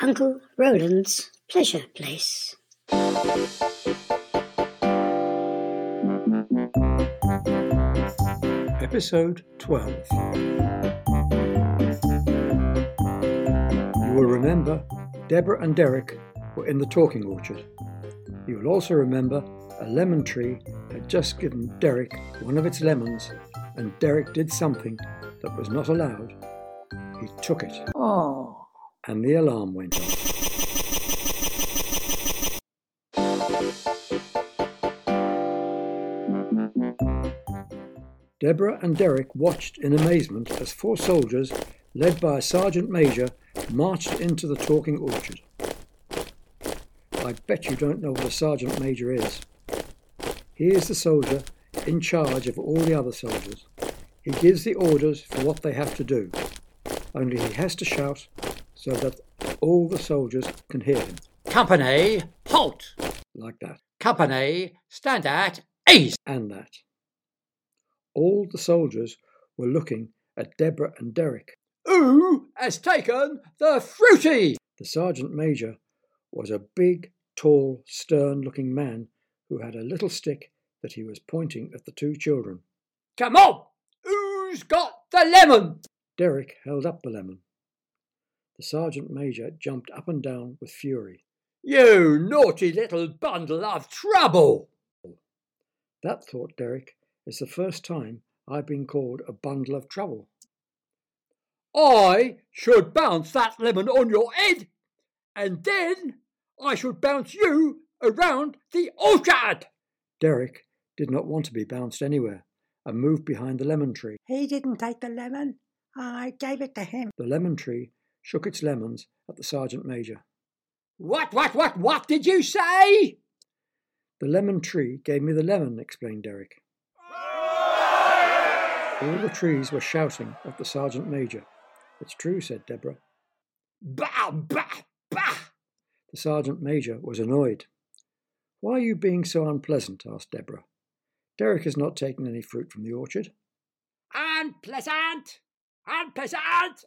Uncle Roland's Pleasure Place. Episode 12. You will remember Deborah and Derek were in the talking orchard. You will also remember a lemon tree had just given Derek one of its lemons, and Derek did something that was not allowed. He took it. Oh. And the alarm went off. Deborah and Derek watched in amazement as four soldiers, led by a sergeant major, marched into the talking orchard. I bet you don't know what a sergeant major is. He is the soldier in charge of all the other soldiers. He gives the orders for what they have to do. Only he has to shout so that all the soldiers can hear him. Company, halt! Like that. Company, stand at ease! And that. All the soldiers were looking at Deborah and Derek. Who has taken the fruity? The sergeant major was a big, tall, stern looking man who had a little stick that he was pointing at the two children. Come on! Who's got the lemon? Derek held up the lemon. The sergeant major jumped up and down with fury. You naughty little bundle of trouble! That, thought Derek, is the first time I've been called a bundle of trouble. I should bounce that lemon on your head, and then I should bounce you around the orchard. Derek did not want to be bounced anywhere and moved behind the lemon tree. He didn't take the lemon. I gave it to him. The lemon tree shook its lemons at the sergeant major. What, what, what, what did you say? The lemon tree gave me the lemon, explained Derek. All the trees were shouting at the sergeant major. It's true, said Deborah. Bah, bah, bah! The sergeant major was annoyed. Why are you being so unpleasant? asked Deborah. Derek has not taken any fruit from the orchard. Unpleasant! Unpleasant!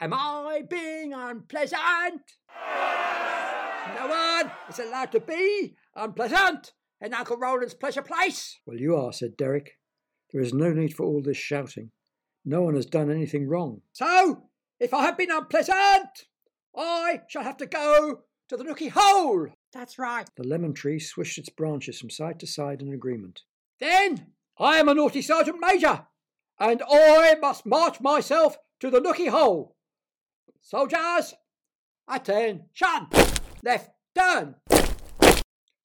Am I being unpleasant? No one is allowed to be unpleasant in Uncle Roland's pleasure place. Well, you are, said Derek. There is no need for all this shouting. No one has done anything wrong. So, if I have been unpleasant, I shall have to go to the nookie hole. That's right. The lemon tree swished its branches from side to side in agreement. Then I am a naughty sergeant major, and I must march myself to the nookie hole. Soldiers, attention! Shun, left turn!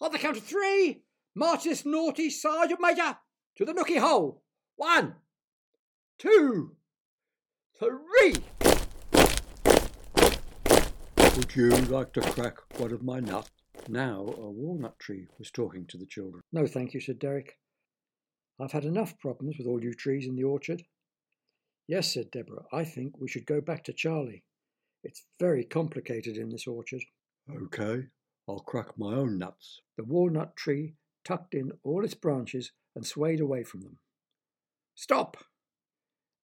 On the count of three, march this naughty sergeant major to the nookie hole. One, two, three. Would you like to crack one of my nuts? Now a walnut tree was talking to the children. No, thank you, said Derek. I've had enough problems with all you trees in the orchard. Yes, said Deborah, I think we should go back to Charlie. It's very complicated in this orchard. Okay, I'll crack my own nuts. The walnut tree tucked in all its branches and swayed away from them. Stop!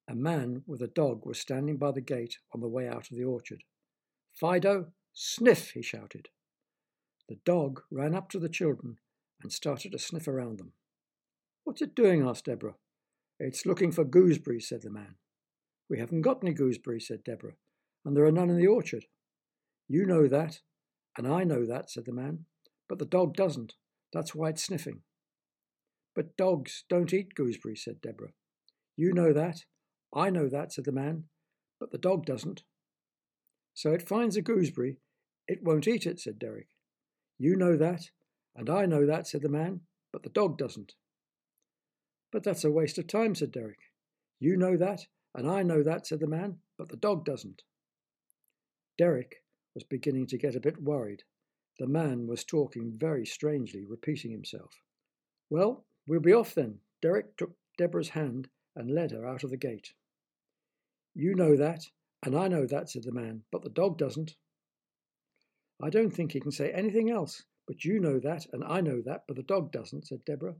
A man with a dog was standing by the gate on the way out of the orchard. Fido, sniff, he shouted. The dog ran up to the children and started to sniff around them. What's it doing? asked Deborah. It's looking for gooseberries, said the man. We haven't got any gooseberries, said Deborah, and there are none in the orchard. You know that, and I know that, said the man, but the dog doesn't. That's why it's sniffing. But dogs don't eat gooseberries, said Deborah. You know that, I know that, said the man, but the dog doesn't. So it finds a gooseberry, it won't eat it, said Derek. You know that, and I know that, said the man, but the dog doesn't. But that's a waste of time, said Derek. You know that, and I know that, said the man, but the dog doesn't. Derek was beginning to get a bit worried. The man was talking very strangely, repeating himself. Well, we'll be off then. Derek took Deborah's hand and led her out of the gate. You know that, and I know that, said the man, but the dog doesn't. I don't think he can say anything else, but you know that, and I know that, but the dog doesn't, said Deborah.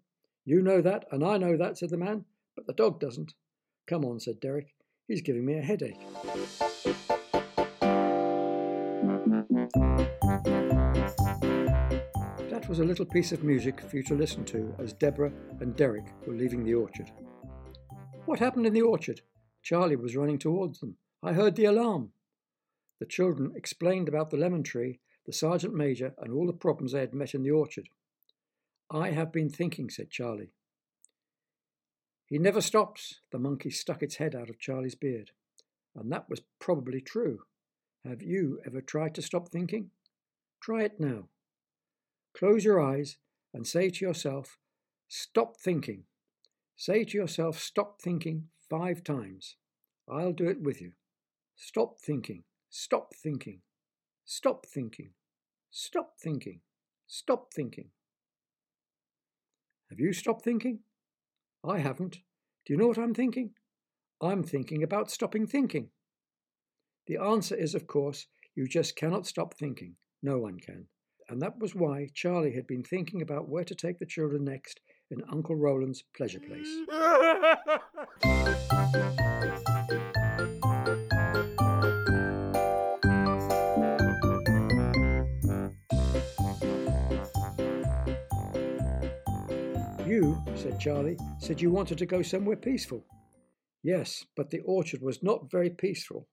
You know that, and I know that, said the man, but the dog doesn't. Come on, said Derek. He's giving me a headache. That was a little piece of music for you to listen to as Deborah and Derek were leaving the orchard. What happened in the orchard? Charlie was running towards them. I heard the alarm. The children explained about the lemon tree, the sergeant major, and all the problems they had met in the orchard. I have been thinking, said Charlie. He never stops. The monkey stuck its head out of Charlie's beard. And that was probably true. Have you ever tried to stop thinking? Try it now. Close your eyes and say to yourself, Stop thinking. Say to yourself, Stop thinking five times. I'll do it with you. Stop thinking. Stop thinking. Stop thinking. Stop thinking. Stop thinking. Have you stopped thinking? I haven't. Do you know what I'm thinking? I'm thinking about stopping thinking. The answer is, of course, you just cannot stop thinking. No one can. And that was why Charlie had been thinking about where to take the children next in Uncle Roland's pleasure place. You, said Charlie, said you wanted to go somewhere peaceful. Yes, but the orchard was not very peaceful.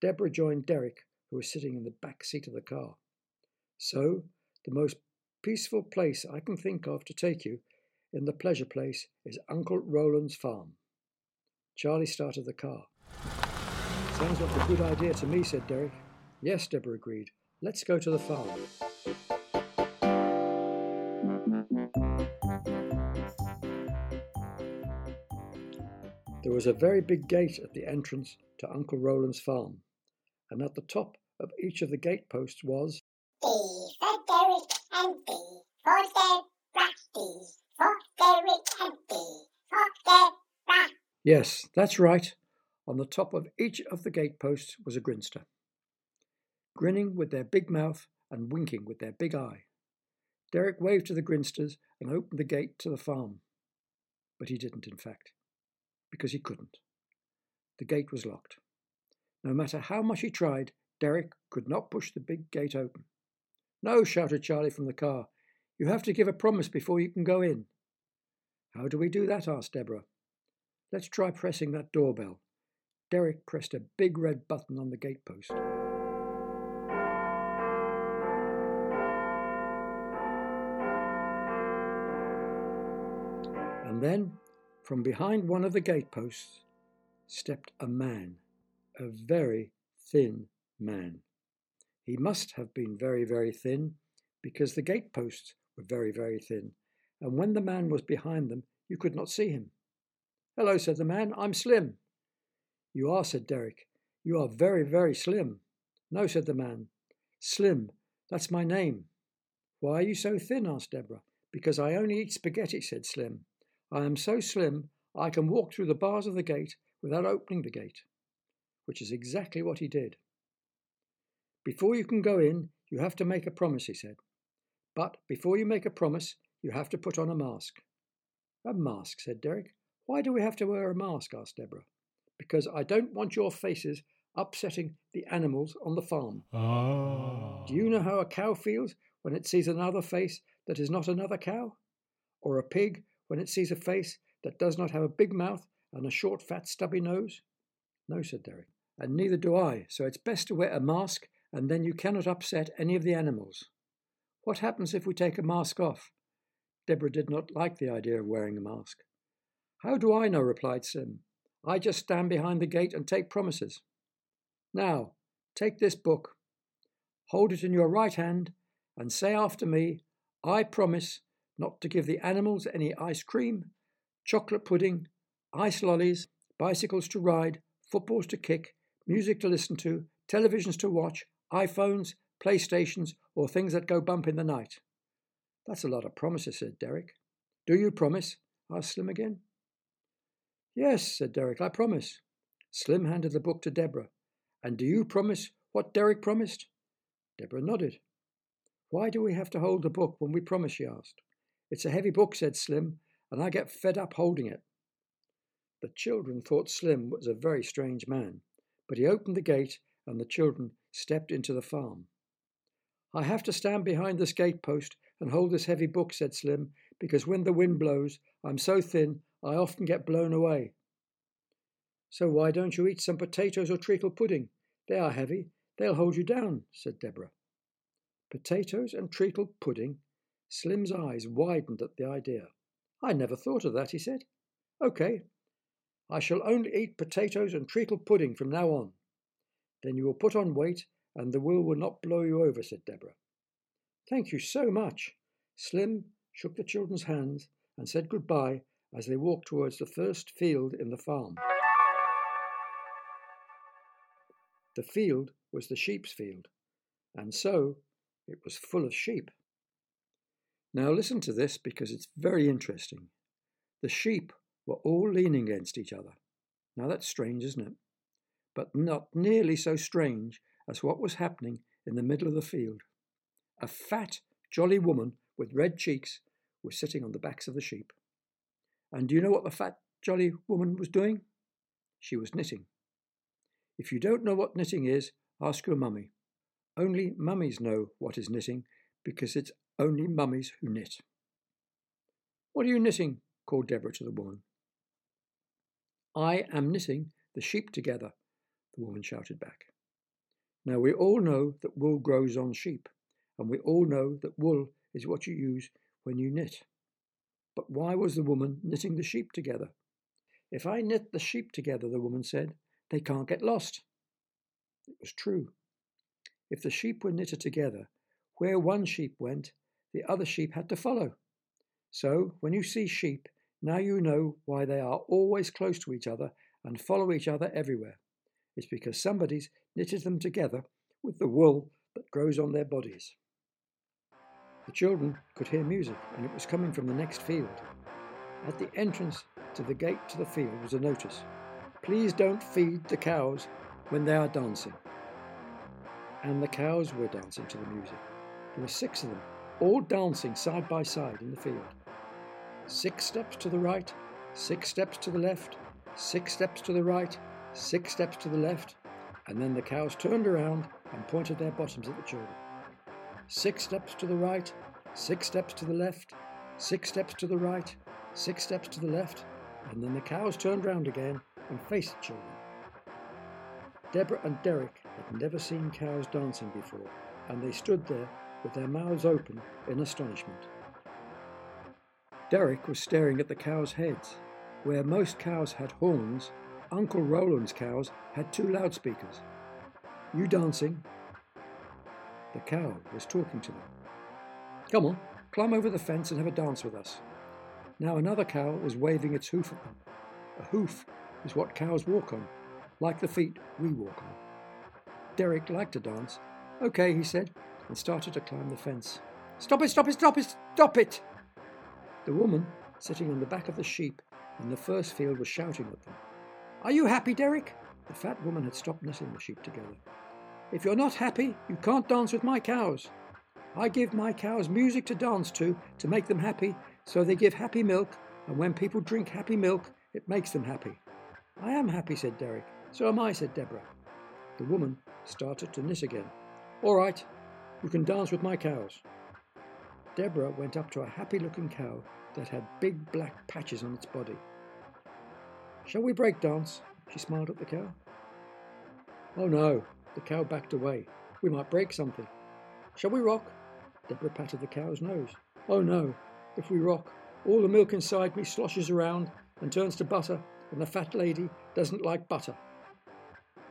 Deborah joined Derek, who was sitting in the back seat of the car. So, the most peaceful place I can think of to take you in the pleasure place is Uncle Roland's farm. Charlie started the car. Sounds like a good idea to me, said Derek. Yes, Deborah agreed. Let's go to the farm. There was a very big gate at the entrance to Uncle Roland's farm, and at the top of each of the gate posts was D for Derek and D for Deborah. D for Derek and D for Deborah. Yes, that's right. On the top of each of the gate posts was a grinster, grinning with their big mouth and winking with their big eye. Derek waved to the grinsters and opened the gate to the farm. But he didn't, in fact because he couldn't. The gate was locked. No matter how much he tried, Derek could not push the big gate open. No, shouted Charlie from the car. You have to give a promise before you can go in. How do we do that? asked Deborah. Let's try pressing that doorbell. Derek pressed a big red button on the gate post. And then from behind one of the gateposts stepped a man, a very thin man. He must have been very, very thin because the gateposts were very, very thin, and when the man was behind them, you could not see him. Hello, said the man, I'm slim. You are, said Derek. You are very, very slim. No, said the man. Slim, that's my name. Why are you so thin? asked Deborah. Because I only eat spaghetti, said Slim. I am so slim I can walk through the bars of the gate without opening the gate, which is exactly what he did. Before you can go in, you have to make a promise, he said. But before you make a promise, you have to put on a mask. A mask, said Derek. Why do we have to wear a mask? asked Deborah. Because I don't want your faces upsetting the animals on the farm. Oh. Do you know how a cow feels when it sees another face that is not another cow? Or a pig when it sees a face that does not have a big mouth and a short, fat, stubby nose? No, said Derek. And neither do I, so it's best to wear a mask, and then you cannot upset any of the animals. What happens if we take a mask off? Deborah did not like the idea of wearing a mask. How do I know? replied Slim. I just stand behind the gate and take promises. Now, take this book, hold it in your right hand, and say after me, I promise not to give the animals any ice cream, chocolate pudding, ice lollies, bicycles to ride, footballs to kick, music to listen to, televisions to watch, iPhones, PlayStations, or things that go bump in the night. That's a lot of promises, said Derek. Do you promise? asked Slim again. Yes, said Derek, I promise. Slim handed the book to Deborah. And do you promise what Derek promised? Deborah nodded. Why do we have to hold the book when we promise? she asked. It's a heavy book, said Slim, and I get fed up holding it. The children thought Slim was a very strange man, but he opened the gate and the children stepped into the farm. I have to stand behind this gate post and hold this heavy book, said Slim, because when the wind blows, I'm so thin I often get blown away. So why don't you eat some potatoes or treacle pudding? They are heavy. They'll hold you down, said Deborah. Potatoes and treacle pudding? Slim's eyes widened at the idea. I never thought of that, he said. OK. I shall only eat potatoes and treacle pudding from now on. Then you will put on weight and the will will not blow you over, said Deborah. Thank you so much. Slim shook the children's hands and said goodbye as they walked towards the first field in the farm. The field was the sheep's field, and so it was full of sheep. Now listen to this because it's very interesting. The sheep were all leaning against each other. Now that's strange, isn't it? But not nearly so strange as what was happening in the middle of the field. A fat, jolly woman with red cheeks was sitting on the backs of the sheep. And do you know what the fat, jolly woman was doing? She was knitting. If you don't know what knitting is, ask your mummy. Only mummies know what is knitting because it's only mummies who knit. What are you knitting? called Deborah to the woman. I am knitting the sheep together, the woman shouted back. Now we all know that wool grows on sheep, and we all know that wool is what you use when you knit. But why was the woman knitting the sheep together? If I knit the sheep together, the woman said, they can't get lost. It was true. If the sheep were knitted together, where one sheep went, the other sheep had to follow. So, when you see sheep, now you know why they are always close to each other and follow each other everywhere. It's because somebody's knitted them together with the wool that grows on their bodies. The children could hear music, and it was coming from the next field. At the entrance to the gate to the field was a notice Please don't feed the cows when they are dancing. And the cows were dancing to the music. There were six of them, all dancing side by side in the field. Six steps to the right, six steps to the left, six steps to the right, six steps to the left, and then the cows turned around and pointed their bottoms at the children six steps to the right, six steps to the left, six steps to the right, six steps to the left, and then the cows turned round again and faced the children. Deborah and Derek had never seen cows dancing before, and they stood there with their mouths open in astonishment. Derek was staring at the cows' heads. Where most cows had horns, Uncle Roland's cows had two loudspeakers. You dancing? The cow was talking to them. Come on, climb over the fence and have a dance with us. Now another cow was waving its hoof at them. A hoof is what cows walk on, like the feet we walk on. Derek liked to dance. Okay, he said, and started to climb the fence. Stop it, stop it, stop it, stop it! The woman, sitting on the back of the sheep in the first field, was shouting at them. Are you happy, Derek? The fat woman had stopped knitting the sheep together. If you're not happy, you can't dance with my cows. I give my cows music to dance to to make them happy, so they give happy milk, and when people drink happy milk, it makes them happy. I am happy, said Derek. So am I, said Deborah. The woman started to knit again. All right, you can dance with my cows. Deborah went up to a happy looking cow that had big black patches on its body. Shall we break dance? She smiled at the cow. Oh no, the cow backed away. We might break something. Shall we rock? Deborah patted the cow's nose. Oh no, if we rock, all the milk inside me sloshes around and turns to butter, and the fat lady doesn't like butter.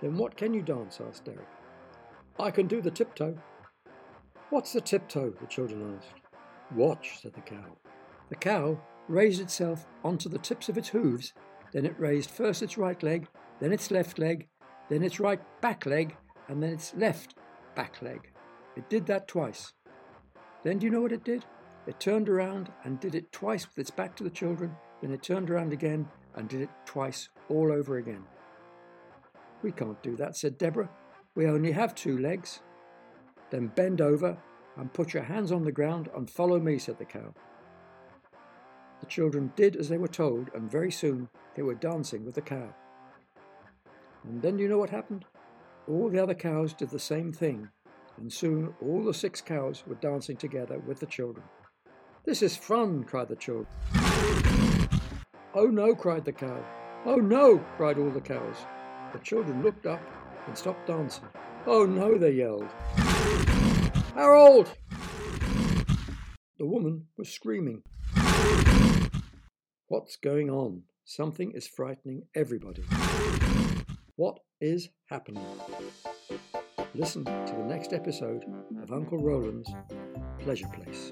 Then what can you dance? asked Derek. I can do the tiptoe. What's the tiptoe? the children asked. Watch, said the cow. The cow raised itself onto the tips of its hooves, then it raised first its right leg, then its left leg, then its right back leg, and then its left back leg. It did that twice. Then do you know what it did? It turned around and did it twice with its back to the children, then it turned around again and did it twice all over again. We can't do that, said Deborah. We only have two legs. Then bend over and put your hands on the ground and follow me, said the cow. The children did as they were told, and very soon they were dancing with the cow. And then do you know what happened? All the other cows did the same thing, and soon all the six cows were dancing together with the children. This is fun, cried the children. Oh no, cried the cow. Oh no, cried all the cows. The children looked up and stopped dancing. Oh no, they yelled. Harold! The woman was screaming. What's going on? Something is frightening everybody. What is happening? Listen to the next episode of Uncle Roland's Pleasure Place.